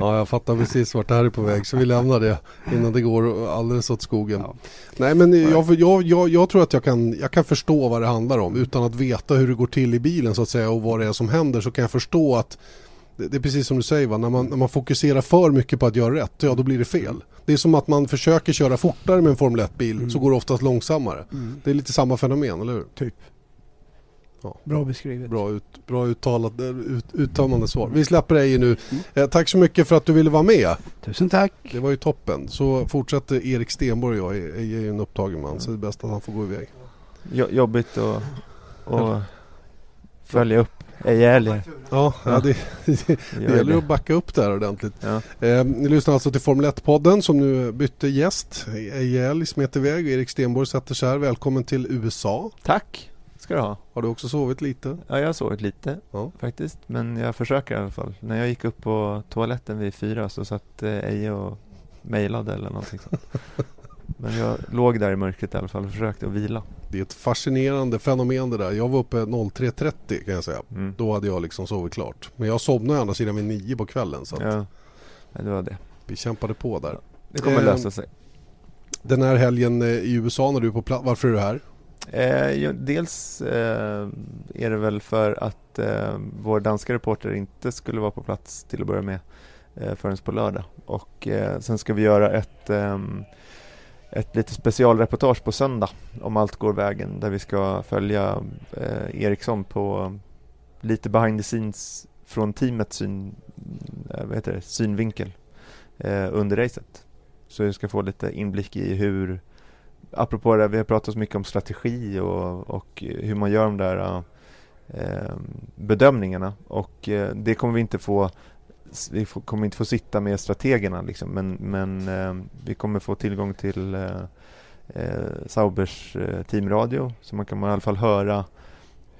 Ja, jag fattar precis vart det här är på väg. Så vi lämnar det innan det går alldeles åt skogen. Ja. Nej, men jag, jag, jag, jag tror att jag kan, jag kan förstå vad det handlar om. Utan att veta hur det går till i bilen så att säga och vad det är som händer så kan jag förstå att det, är precis som du säger, va? När, man, när man fokuserar för mycket på att göra rätt, ja då blir det fel. Det är som att man försöker köra fortare med en Formel 1-bil Mm. så går det oftast långsammare. Mm, Det är lite samma fenomen, eller hur? typ. Ja. Bra beskrivet. Bra, ut, bra uttalat, eh, ut, uttömmande svar. Vi släpper dig nu. Mm. Eh, tack så mycket för att du ville vara med. Tusen tack. Det var ju toppen. Så fortsätter Erik Stenborg och jag. Jag är ju en upptagen man så det är bäst att han får gå iväg. Jo- jobbigt att att följa upp Ejäli. Ja, ja. Det, det, gäller det. att backa upp det här ordentligt. Ja. Eh, ni lyssnar alltså till Formel 1-podden som nu bytte gäst. Ejel smet iväg och Erik Stenborg sätter sig här. Välkommen till USA. Tack ska du ha. Har du också sovit lite? Ja, jag har sovit lite Ja. faktiskt. Men jag försöker i alla fall. När jag gick upp på toaletten vid fyra så satt eh, Eje och mejlade eller någonting sånt. Men jag låg där i mörkret i alla fall och försökte att vila. Det är ett fascinerande fenomen det där. Jag var uppe 03.30 kan jag säga. Mm. Då hade jag liksom sovit klart. Men jag somnade å andra sidan vid nio på kvällen så att Ja, Nej, det var det. vi kämpade på där. Det kommer Eh, lösa sig. Den här helgen eh, i USA när du är på plats, varför är du här? Eh, jo, dels eh, är det väl för att eh, vår danska reporter inte skulle vara på plats till att börja med eh, förrän på lördag. Och eh, sen ska vi göra ett, ehm, ett litet specialreportage på söndag om allt går vägen där vi ska följa eh, Eriksson på lite behind the scenes från teamets syn, eh, vad heter det, synvinkel eh, under racet. Så vi ska få lite inblick i hur apropå det, vi har pratat så mycket om strategi och, och hur man gör de där eh, bedömningarna och eh, det kommer vi inte få vi får, kommer inte få sitta med strategerna liksom, men, men eh, vi kommer få tillgång till eh, eh Saubers eh, teamradio så man kan i alla fall höra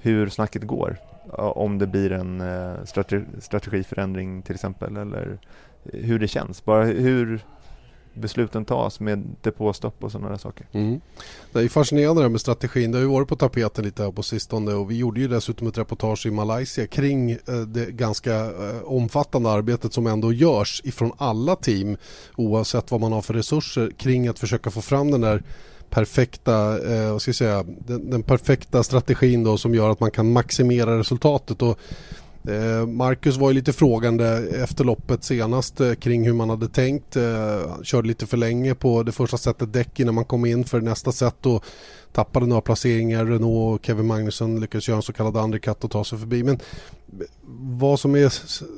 hur snacket går om det blir en eh, strate strategiförändring till exempel eller hur det känns, bara hur besluten tas med depåstopp och sådana där saker. Mm. Det är fascinerande det här med strategin. Det har ju varit på tapeten lite här på sistone och vi gjorde ju dessutom ett reportage i Malaysia kring eh, det ganska eh, omfattande arbetet som ändå görs ifrån alla team oavsett vad man har för resurser kring att försöka få fram den där perfekta, eh, vad ska jag säga, den, den perfekta strategin då som gör att man kan maximera resultatet och Eh, Marcus var ju lite frågande efter loppet senast eh, kring hur man hade tänkt. Eh, han körde lite för länge på det första sättet däck innan man kom in för nästa set och tappade några placeringar. Renault och Kevin Magnusson lyckades göra en så kallad undercut och ta sig förbi. Men vad som är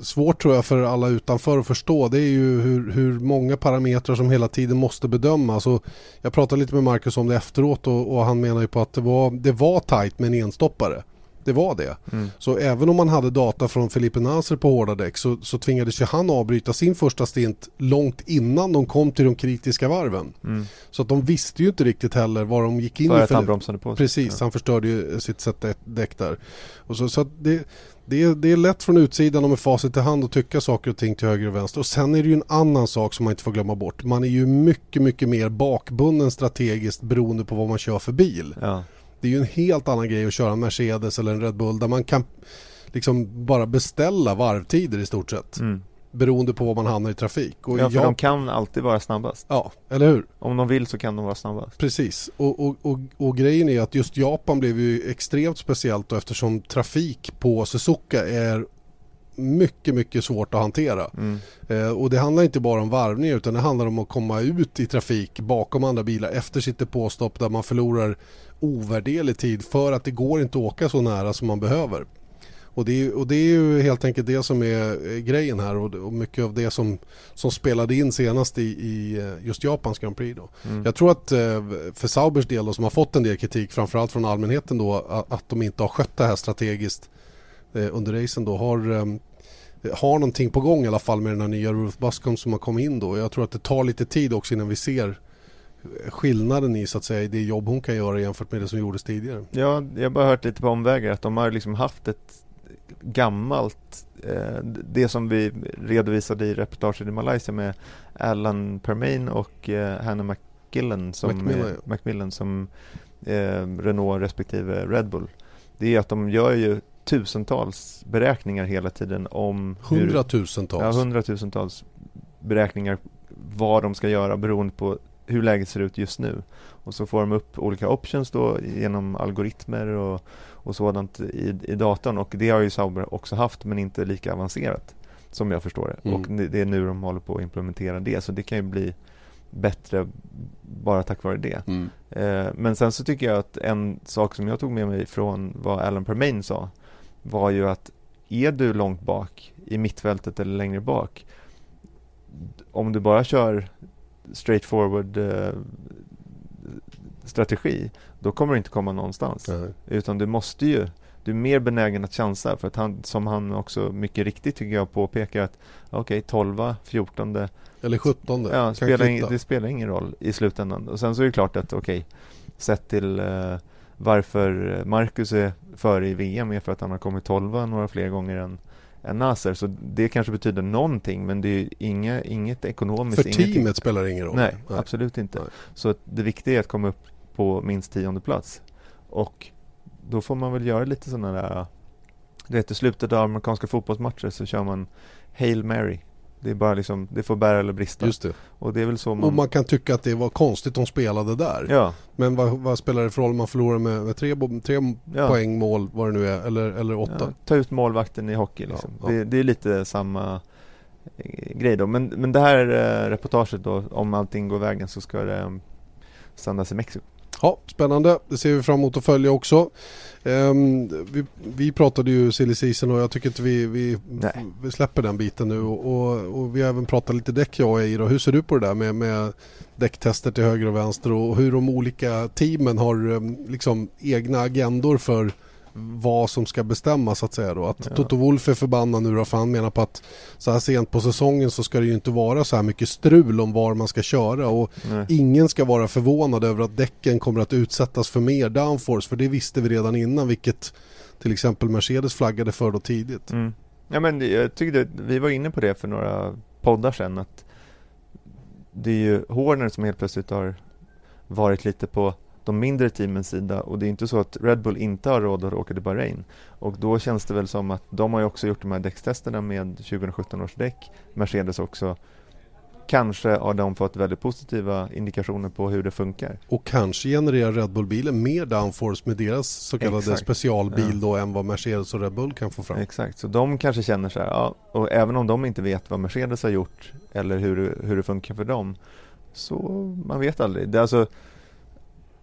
svårt tror jag för alla utanför att förstå det är ju hur, hur många parametrar som hela tiden måste bedömas. Och jag pratade lite med Marcus om det efteråt och, och han menar ju på att det var, det var tajt med en enstoppare. Det var det. Mm. Så även om man hade data från Felipe Nasser på hårda däck så, så tvingades ju han avbryta sin första stint långt innan de kom till de kritiska varven. Mm. Så att de visste ju inte riktigt heller vad de gick in för i. För att han bromsade på sig. Precis, ja. han förstörde ju sitt sätt däck där. Och så, så det, det, är, det är lätt från utsidan och med facit i hand att tycka saker och ting till höger och vänster. Och sen är det ju en annan sak som man inte får glömma bort. Man är ju mycket, mycket mer bakbunden strategiskt beroende på vad man kör för bil. Ja. Det är ju en helt annan grej att köra en Mercedes eller en Red Bull där man kan liksom bara beställa varvtider i stort sett. Mm. Beroende på var man hamnar i trafik. Och ja, för jag... de kan alltid vara snabbast. Ja, eller hur? Om de vill så kan de vara snabbast. Precis, och, och, och, och grejen är att just Japan blev ju extremt speciellt då eftersom trafik på Suzuka är mycket, mycket svårt att hantera. Mm. Eh, och det handlar inte bara om varvning utan det handlar om att komma ut i trafik bakom andra bilar efter sitt depåstopp där man förlorar ovärderlig tid för att det går inte att åka så nära som man behöver. Och det, är, och det är ju helt enkelt det som är grejen här och, och mycket av det som, som spelade in senast i, i eh, just Japans Grand Prix. Mm. Jag tror att eh, för Saubers del då, som har fått en del kritik framförallt från allmänheten då att de inte har skött det här strategiskt eh, under racen då har har någonting på gång i alla fall med den här nya Ruth Buscom som har kommit in då. Jag tror att det tar lite tid också innan vi ser skillnaden i så att säga det jobb hon kan göra jämfört med det som gjordes tidigare. Ja, jag har bara hört lite på omvägar att de har liksom haft ett gammalt eh, det som vi redovisade i reportaget i Malaysia med Alan Permain och eh, Hannah McGillen som, Macmillan, ja. Macmillan som eh, Renault respektive Red Bull. Det är att de gör ju tusentals beräkningar hela tiden om Hundratusentals? Ja, hundratusentals beräkningar vad de ska göra beroende på hur läget ser ut just nu. Och så får de upp olika options då genom algoritmer och, och sådant i, i datorn och det har ju Sauber också haft men inte lika avancerat som jag förstår det. Mm. Och det, är nu de håller på att implementera det så det kan ju bli bättre bara tack vare det. Mm. Eh, men sen så tycker jag att en sak som jag tog med mig från vad Alan Permain sa var ju att är du långt bak i mittfältet eller längre bak om du bara kör straight forward eh, strategi då kommer du inte komma någonstans. Nej. Utan du måste ju du är mer benägen att chansa för att han, som han också mycket riktigt tycker jag påpekar att okej, okay, 12, 14 eller 17 ja, spelar ing, det spelar ingen roll i slutändan. Och sen så är det klart att okej, okay, sett till eh, varför Marcus är före i VM är för att han har kommit 12 några fler gånger än Nasser. Så det kanske betyder någonting men det är inga, inget ekonomiskt. För teamet inget... spelar ingen roll? Nej, Nej. absolut inte. Nej. Så det viktiga är att komma upp på minst tionde plats. Och då får man väl göra lite sådana där du vet i slutet av amerikanska fotbollsmatcher så kör man Hail Mary det är bara liksom, det får bära eller brista. Just det. Och det är väl så man... Och man kan tycka att det var konstigt de spelade där. Ja. Men vad, vad spelar det för roll om man förlorar med, med tre, tre ja. poäng mål, vad det nu är, eller, eller åtta? Ja, ta ut målvakten i hockey liksom. Ja, det, det, är lite samma eh, grej då. Men, men det här eh, reportaget då, om allting går vägen så ska det um, sändas i Mexiko. Ja, spännande. Det ser vi fram emot att följa också. Um, vi, vi, pratade ju silly season och jag tycker inte vi, vi, vi släpper den biten nu. Och, och, och, vi har även pratat lite däck jag och Eir. Hur ser du på det där med, med däcktester till höger och vänster och hur de olika teamen har um, liksom egna agendor för vad som ska bestämmas så att säga då. Att ja. Toto Wolf är förbannad nu då för han menar på att så här sent på säsongen så ska det ju inte vara så här mycket strul om var man ska köra och Nej. ingen ska vara förvånad över att däcken kommer att utsättas för mer downforce för det visste vi redan innan vilket till exempel Mercedes flaggade för då tidigt. Mm. Ja men jag tyckte vi var inne på det för några poddar sedan att det är ju Horner som helt plötsligt har varit lite på de mindre teamens sida och det är inte så att Red Bull inte har råd att åka till Bahrain. Och då känns det väl som att de har ju också gjort de här däckstesterna med 2017 års däck, Mercedes också. Kanske har de fått väldigt positiva indikationer på hur det funkar. Och kanske genererar Red Bull-bilen mer downforce med deras så kallade Exakt. specialbil ja. då än vad Mercedes och Red Bull kan få fram. Exakt, så de kanske känner så här, ja, och även om de inte vet vad Mercedes har gjort eller hur, hur det funkar för dem så man vet aldrig. Det är alltså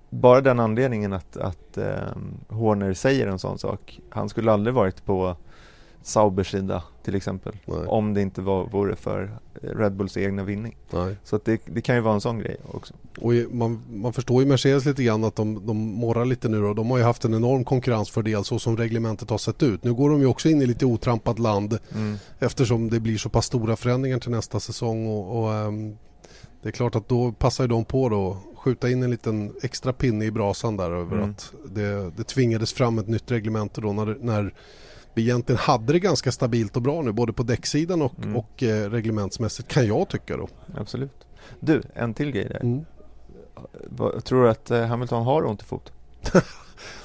bara den anledningen att, att eh, Horner säger en sån sak. Han skulle aldrig varit på Saubers sida till exempel. Nej. Om det inte var, vore för Red Bulls egna vinning. Nej. Så det, det kan ju vara en sån grej också. Och man, man förstår ju Mercedes lite grann att de, de morrar lite nu då. De har ju haft en enorm konkurrensfördel så som reglementet har sett ut. Nu går de ju också in i lite otrampat land Mm. eftersom det blir så pass stora förändringar till nästa säsong. Och, och ehm, det är klart att då passar ju de på då skjuta in en liten extra pinne i brasan där över Mm. att det, det tvingades fram ett nytt reglemente då när, när vi egentligen hade det ganska stabilt och bra nu både på däcksidan och, Mm. och eh, reglementsmässigt kan jag tycka då. Absolut. Du, en till grej där. Mm. Tror du att eh, Hamilton har ont i fot?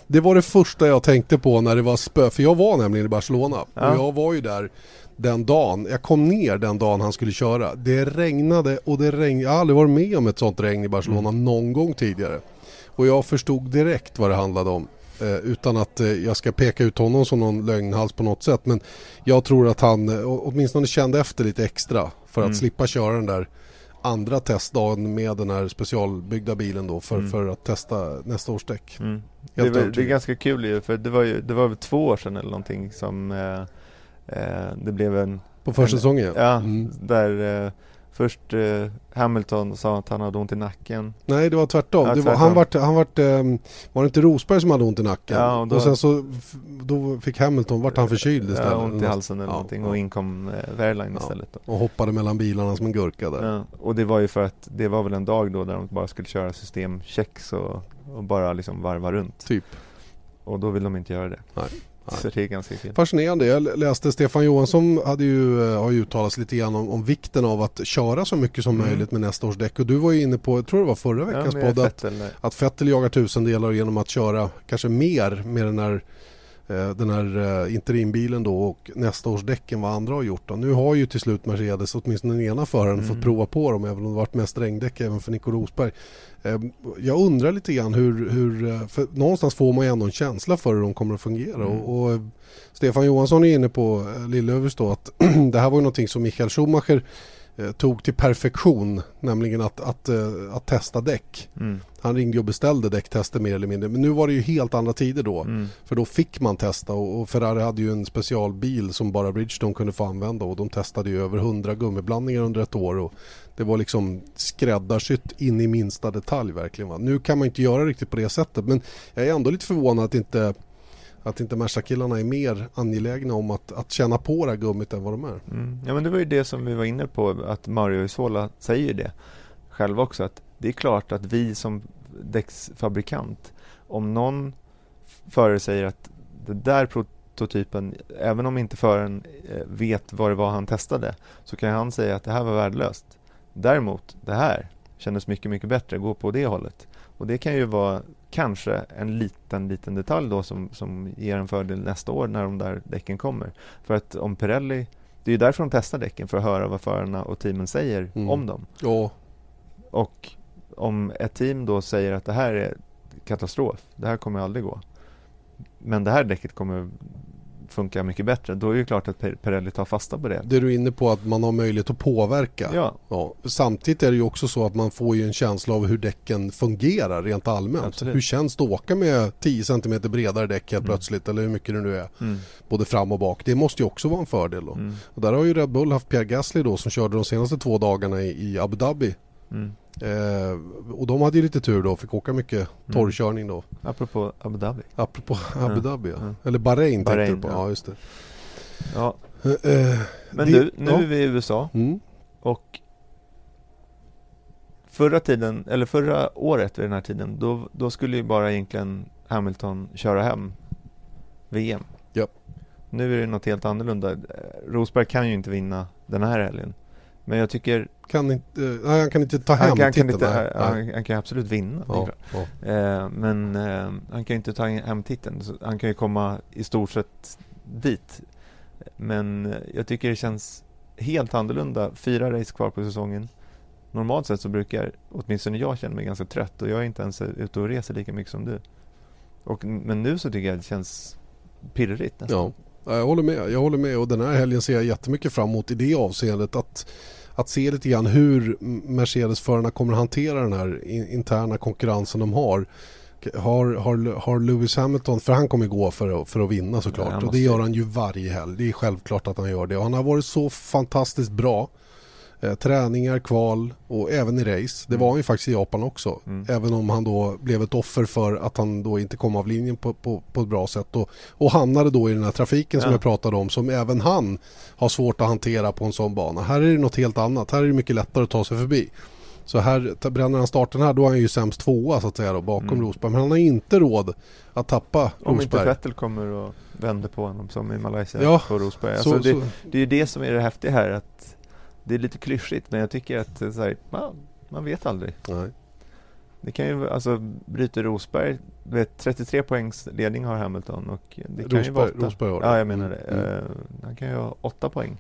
Det var det första jag tänkte på när det var spö, för jag var nämligen i Barcelona Ja. och jag var ju där den dagen, jag kom ner den dagen han skulle köra. Det regnade och det regnade, jag har aldrig varit med om ett sånt regn i Barcelona Mm. någon gång tidigare. Och jag förstod direkt vad det handlade om. Eh, utan att eh, jag ska peka ut honom som någon lögnhals på något sätt. Men jag tror att han eh, åtminstone kände efter lite extra för att Mm. slippa köra den där andra testdagen med den här specialbyggda bilen då för, Mm. för att testa nästa års däck. Mm. Det, var, det är ganska kul ju, för det var ju det var två år sedan eller någonting som eh, det blev en På försäsongen ja. Ja, Mm. där eh, först eh, Hamilton sa att han hade ont i nacken. Nej det var tvärtom. Ja, det var. Han vart, han vart, ehm, var det inte Rosberg som hade ont i nacken? Ja, och och, då- sen så då fick Hamilton, vart han förkyld istället? Ja, ont i halsen eller Ja, någonting och inkom eh, Ja. istället. Då. Och hoppade mellan bilarna som en gurka där. Ja, och det var ju för att det var väl en dag då där de bara skulle köra systemchecks och, och bara liksom varva runt. Typ. Och då vill de inte göra det. Nej, Fascinerande. Jag läste Stefan Johansson hade ju, eh, har ju uttalat sig lite grann om, om vikten av att köra så mycket som Mm. möjligt med nästa års däck. Och du var ju inne på, jag tror det var förra Ja, veckans med podd, att, att Vettel jagar tusendelar genom att köra kanske mer med den här den här eh, interimbilen då och nästa års däck än vad andra har gjort. Då. Nu har ju till slut Mercedes, åtminstone den ena föraren, Mm. fått prova på dem även om det varit mest regndäck även för Nico Rosberg. Eh, Jag undrar lite grann hur, hur eh, för någonstans får man ju ändå en känsla för hur de kommer att fungera. Mm. Och, och eh, Stefan Johansson är inne på eh, Lillövers då att det här var ju någonting som Michael Schumacher eh, tog till perfektion, nämligen att, att, eh, att testa däck. Mm. Han ringde och beställde däcktester mer eller mindre. Men nu var det ju helt andra tider då. Mm. För då fick man testa och, och Ferrari hade ju en specialbil som bara Bridgestone kunde få använda och de testade ju över 100 gummiblandningar under ett år. Och det var liksom skräddarsytt in i minsta detalj verkligen. Va? Nu kan man inte göra riktigt på det sättet men jag är ändå lite förvånad att inte att inte Merca-killarna är mer angelägna om att, att känna på det här gummit än vad de är. Mm. Ja men det var ju det som vi var inne på att Mario Isola säger ju det själv också att det är klart att vi som däcksfabrikant om någon förare säger att det där prototypen även om inte föraren eh, vet vad det var han testade så kan han säga att det här var värdelöst. Däremot det här kändes mycket mycket bättre, gå på det hållet. Och det kan ju vara kanske en liten liten detalj då som, som ger en fördel nästa år när de där däcken kommer. För att om Pirelli det är ju därför de testar däcken, för att höra vad förarna och teamen säger Mm. om dem. Ja, Och om ett team då säger att det här är katastrof, det här kommer aldrig gå. Men det här däcket kommer funka mycket bättre. Då är det klart att Pir- Pirelli tar fasta på det. det är du inne på att man har möjlighet att påverka. Ja, Ja, samtidigt är det ju också så att man får ju en känsla av hur däcken fungerar rent allmänt. Absolut. Hur känns det att åka med 10 cm bredare däck helt Mm. plötsligt eller hur mycket det nu är. mm, Både fram och bak. Det måste ju också vara en fördel då. mm, Och där har ju Red Bull haft Pierre Gasly då som körde de senaste två dagarna i, i Abu Dhabi. Mm. Eh, och de hade ju lite tur då, fick åka mycket torrkörning då. Apropå Abu Dhabi. Apropå Abu Dhabi ja. Eller Bahrain, Bahrain, tänkte du på. ja. Ja, just det. Ja, Eh, eh, men det- du, nu ja. är vi i USA Mm. och förra tiden, eller förra året vid den här tiden, då, då skulle ju bara egentligen Hamilton köra hem VM. Ja. Nu är det något helt annorlunda. Eh, Rosberg kan ju inte vinna den här helgen. Men jag tycker Kan inte, nej, han kan inte ta hem han kan, han kan, titeln. inte, nej, han, han kan absolut vinna. Ja, ja. Eh, men eh, han kan inte ta hem titeln. Han kan ju komma i stort sett dit. Men eh, jag tycker det känns helt annorlunda. Fyra race kvar på säsongen. Normalt sett så brukar åtminstone jag känna mig ganska trött och jag är inte ens ute och reser lika mycket som du. Och, men nu så tycker jag det känns pirrigt nästan. Ja, jag håller med. Jag håller med och den här helgen ser jag jättemycket fram emot i det avseendet att, att se lite grann hur Mercedes-förarna kommer att hantera den här interna konkurrensen de har. Har, har, har Lewis Hamilton, för han kommer gå för att, för att vinna såklart ja, och det gör han ju varje helg. Det är självklart att han gör det och han har varit så fantastiskt bra eh, träningar, kval och även i race. Det mm. var han ju faktiskt i Japan också. Mm. Även om han då blev ett offer för att han då inte kom av linjen på, på, på ett bra sätt. Och, och hamnade då i den här trafiken ja. som jag pratade om som även han har svårt att hantera på en sån bana. Här är det något helt annat. Här är det mycket lättare att ta sig förbi. Så här bränner han starten här då är han ju sämst tvåa så att säga då, bakom mm. Rosberg. Men han har inte råd att tappa Rosberg. Om inte Vettel kommer och vänder på honom som i Malaysia ja, på Rosberg. Alltså så, det, så. det är ju det som är det häftiga här att det är lite klyschigt men jag tycker att så här, man, man vet aldrig. Nej. Det kan ju, alltså bryter Rosberg, vet, 33 poängs ledning har Hamilton och det kan Rosberg, ju vara Rosberg har det. Ja, jag menar det. Mm. Uh, han kan ju ha 8 poäng.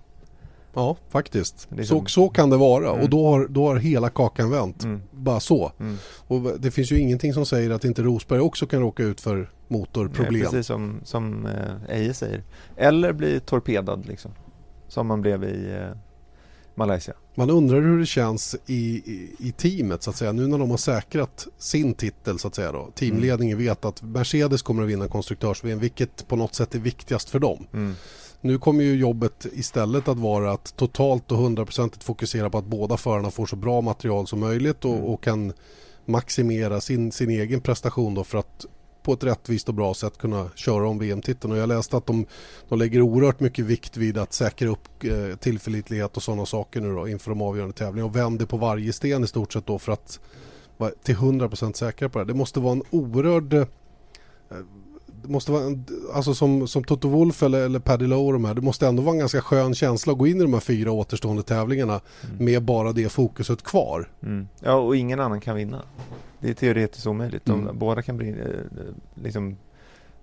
Ja, faktiskt. Liksom... Så, så kan det vara mm. och då har, då har hela kakan vänt. Mm. Bara så. Mm. Och det finns ju ingenting som säger att inte Rosberg också kan råka ut för motorproblem. Nej, precis som, som eh, Eje säger. Eller bli torpedad liksom. Som man blev i eh, Malaysia. Man undrar hur det känns i, i, i, teamet så att säga. Nu när de har säkrat sin titel så att säga då. Teamledningen mm. vet att Mercedes kommer att vinna konstruktörs-VM vilket på något sätt är viktigast för dem. Mm. Nu kommer ju jobbet istället att vara att totalt och hundraprocentigt fokusera på att båda förarna får så bra material som möjligt och, mm. och kan maximera sin, sin egen prestation då för att på ett rättvist och bra sätt kunna köra om VM-titeln. Och jag läste att de, de lägger oerhört mycket vikt vid att säkra upp eh, tillförlitlighet och sådana saker nu då inför de avgörande tävlingarna och vänder på varje sten i stort sett då för att vara till 100% säkra på det. Det måste vara en oerhörd eh, det måste vara, alltså som, som Toto Wolff eller, eller Paddy Lowe och de här, det måste ändå vara en ganska skön känsla att gå in i de här fyra återstående tävlingarna mm. med bara det fokuset kvar. Mm. Ja, och ingen annan kan vinna. Det är teoretiskt omöjligt. De, mm. Båda kan bli, eh, liksom,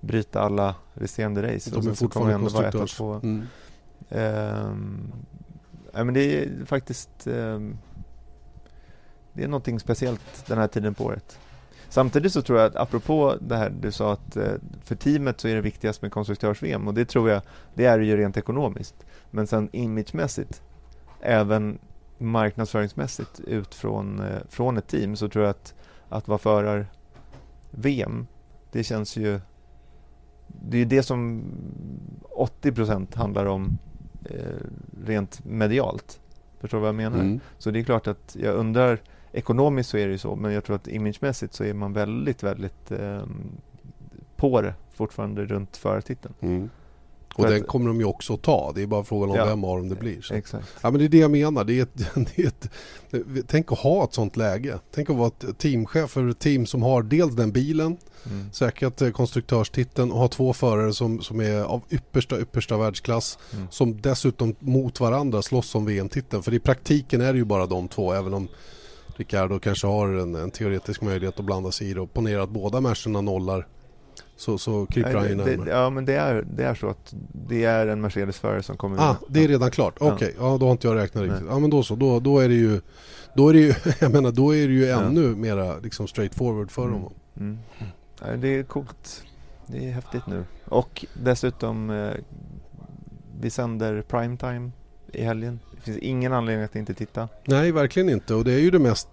bryta alla resterande race. De är fortfarande ändå vara ett och två. Mm. Um, ja, men det är faktiskt um, det är någonting speciellt den här tiden på året. Samtidigt så tror jag att apropå det här du sa att eh, för teamet så är det viktigast med konstruktörs-VM och det tror jag, det är ju rent ekonomiskt. Men sen imagemässigt, även marknadsföringsmässigt ut från, eh, från ett team så tror jag att, att vara förar VM, det känns ju det är ju det som 80% handlar om eh, rent medialt. Förstår du vad jag menar? Mm. Så det är klart att jag undrar ekonomiskt så är det ju så, men jag tror att imagemässigt så är man väldigt, väldigt eh, på det fortfarande runt förartiteln. Mm. Och den kommer de ju också att ta. Det är bara frågan om ja, vem av dem det blir. Så. Exakt. Ja, men det är det jag menar. Det är ett, det är ett, tänk att ha ett sånt läge. Tänk att vara ett teamchef för ett team som har dels den bilen, mm. säkert eh, konstruktörstiteln och ha två förare som, som är av yppersta, yppersta världsklass. Mm. Som dessutom mot varandra slåss om VM-titeln. För i praktiken är det ju bara de två, även om Ricardo kanske har en, en, teoretisk möjlighet att blanda sig i det och ponera att båda matcherna nollar så, så kryper han ju närmare. Ja, men det är, det är så att det är en Mercedes-förare som kommer Ah, det är redan klart. Okej, okay. ja. ja. då har inte jag räknat riktigt. Ja, men då så. Då, då är det ju, då är det ju, jag menar, då är det ju ja. ännu mera liksom straight forward för mm. honom. Mm. Ja, det är coolt. Det är häftigt nu. Och dessutom, eh, vi sänder primetime i helgen. Det finns ingen anledning att inte titta. Nej, verkligen inte. Och det är ju det mest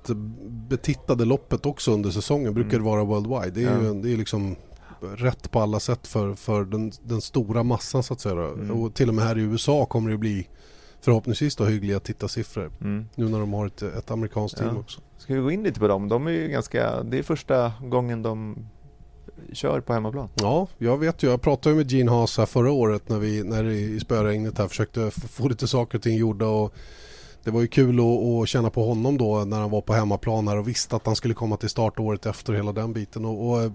betittade loppet också under säsongen. Brukar mm. det vara worldwide. Det är ja. ju det är liksom rätt på alla sätt för, för den, den stora massan så att säga. Mm. Och till och med här i USA kommer det bli förhoppningsvis då hyggliga tittarsiffror. Mm. Nu när de har ett, ett amerikanskt team ja. också. Ska vi gå in lite på dem? De är ju ganska, det är första gången de kör på hemmaplan. Ja, jag vet ju. Jag pratade med Gene Haas här förra året när vi när i spöregnet här försökte få lite saker och ting gjorda. Och det var ju kul att, att, känna på honom då när han var på hemmaplan här och visste att han skulle komma till start året efter hela den biten. Och, och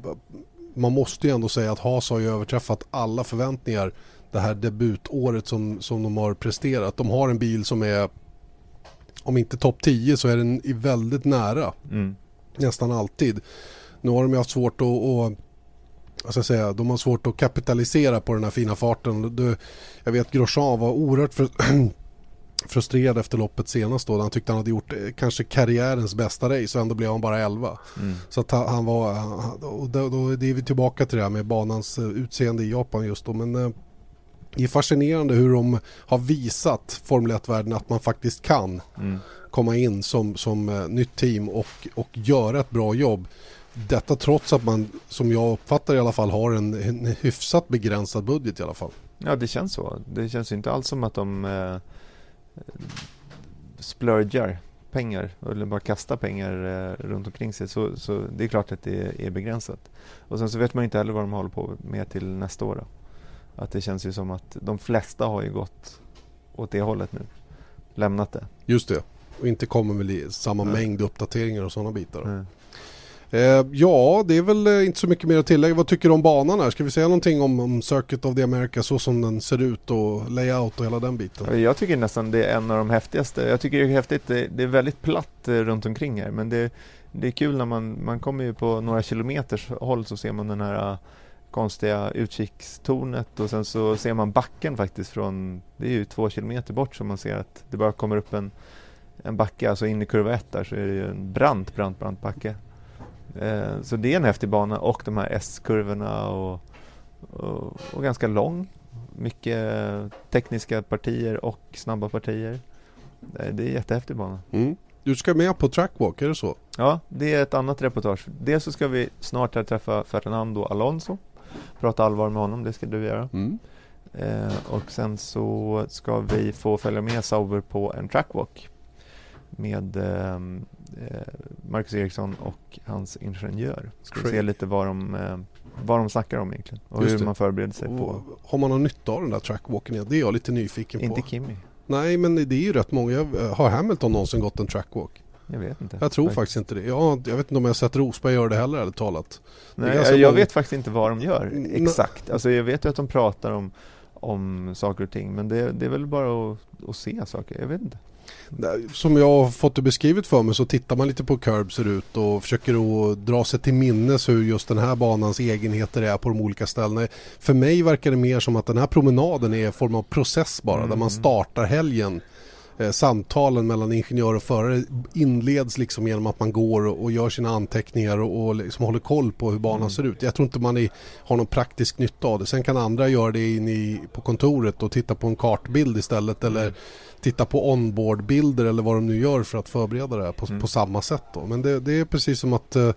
man måste ju ändå säga att Haas har ju överträffat alla förväntningar det här debutåret som, som de har presterat. De har en bil som är om inte topp 10 så är den väldigt nära. Mm. Nästan alltid. Nu har de ju haft svårt att, att vad ska jag säga, de har svårt att kapitalisera på den här fina farten. Du, jag vet Grosjean var oerhört för, frustrerad efter loppet senast då. Han tyckte han hade gjort eh, kanske karriärens bästa race och ändå blev han bara 11. Mm. Så att han var, och då, då är vi tillbaka till det här med banans eh, utseende i Japan just då. Men eh, det är fascinerande hur de har visat Formel 1-världen att man faktiskt kan Mm. komma in som, som nytt team och, och göra ett bra jobb. Detta trots att man, som jag uppfattar i alla fall, har en, en hyfsat begränsad budget i alla fall. Ja, det känns så. Det känns inte alls som att de eh, splurgar pengar eller bara kastar pengar eh, runt omkring sig. Så, så det är klart att det är, begränsat. Och sen så vet man inte heller vad de håller på med till nästa år. Då. Att det känns ju som att de flesta har ju gått åt det hållet nu. Lämnat det. Just det. Och inte kommer väl i samma Nej. mängd uppdateringar och sådana bitar. Mm. Eh, ja, det är väl eh, inte så mycket mer att tillägga. Vad tycker du om banan här? Ska vi säga någonting om, om Circuit of the America så som den ser ut och layout och hela den biten? Jag tycker nästan det är en av de häftigaste. Jag tycker det är häftigt. Det, det är väldigt platt eh, runt omkring här men det, det är kul när man, man kommer ju på några kilometers håll så ser man den här eh, konstiga utkikstornet och sen så ser man backen faktiskt från, det är ju två kilometer bort som man ser att det bara kommer upp en, en backe, alltså in i kurva ett där så är det ju en brant, brant, brant backe. Eh, så det är en häftig bana och de här S-kurvorna och, och, och ganska lång. Mycket tekniska partier och snabba partier. Eh, Det är en jättehäftig bana. Mm. Du ska med på trackwalk, är det så? Ja, det är ett annat reportage. Dels så ska vi snart här träffa Fernando Alonso. Prata allvar med honom, det ska du göra. Mm. Eh, och sen så ska vi få följa med Sauber på en trackwalk med eh, Marcus Eriksson och hans ingenjör. Ska vi se Craig. lite vad de, eh, vad de snackar om egentligen och Just hur det. man förbereder sig på. Har man någon nytta av den där trackwalken? Det är jag lite nyfiken Inte på. Kimmy. Nej, men det är ju rätt många. Jag- Har Hamilton någonsin gått en trackwalk? Jag vet inte. Jag tror Nej. faktiskt inte det. Ja, jag vet inte om jag har sett Rosberg göra det heller, ärligt talat. Nej, jag, många- vet faktiskt inte vad de gör exakt. Alltså jag vet ju att de pratar om, om saker och ting men det, det är väl bara att, att se saker. Jag vet inte. Som jag har fått det beskrivet för mig så tittar man lite på hur Curb ser ut och försöker att dra sig till minnes hur just den här banans egenheter är på de olika ställena. För mig verkar det mer som att den här promenaden är en form av process bara där man Mm. startar helgen. Eh, samtalen mellan ingenjör och förare inleds liksom genom att man går och, gör sina anteckningar och, och liksom håller koll på hur banan Mm. ser ut. Jag tror inte man är, har någon praktisk nytta av det. Sen kan andra göra det in i, på kontoret och titta på en kartbild istället eller Mm. titta på onboardbilder eller vad de nu gör för att förbereda det här på, Mm. på samma sätt. Då. Men det, det är precis som att eh,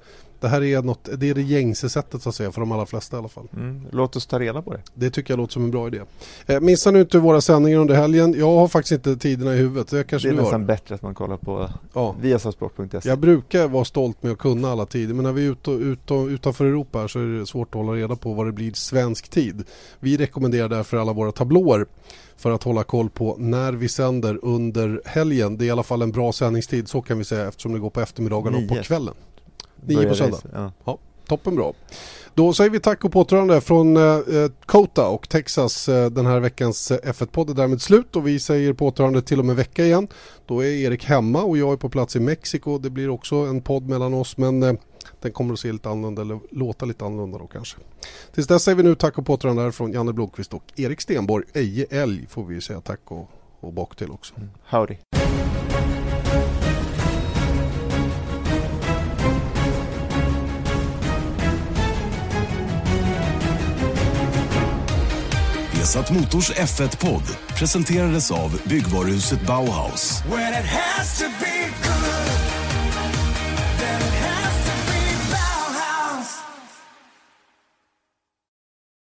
det här är, något, det är det gängse sättet så att säga för de allra flesta i alla fall. Mm. Låt oss ta reda på det. Det tycker jag låter som en bra idé. Eh, missa nu inte våra sändningar under helgen. Jag har faktiskt inte tiderna i huvudet. Det kanske det är du nästan har. bättre att man kollar på Ja. viasasport.se. Jag brukar vara stolt med att kunna alla tider men när vi är ute, ute, utanför Europa här så är det svårt att hålla reda på vad det blir svensk tid. Vi rekommenderar därför alla våra tablåer för att hålla koll på när vi sänder under helgen. Det är i alla fall en bra sändningstid så kan vi säga eftersom det går på eftermiddagen och på kvällen. Nio på söndag. race. Ja. Toppen bra. Då säger vi tack och påtrörande från eh, Kota och Texas. Eh, den här veckans eh, F1-podd är därmed slut och vi säger påtrörande till och med vecka igen. Då är Erik hemma och jag är på plats i Mexiko. Det blir också en podd mellan oss men eh, den kommer att se lite annorlunda eller låta lite annorlunda då kanske. Tills dess säger vi nu tack och påtrörande från Janne Blomqvist och Erik Stenborg. Eje Älg får vi säga tack och, och bock till också. Mm. Howdy. Vesat Motors F1-podd presenterades av byggvaruhuset Bauhaus.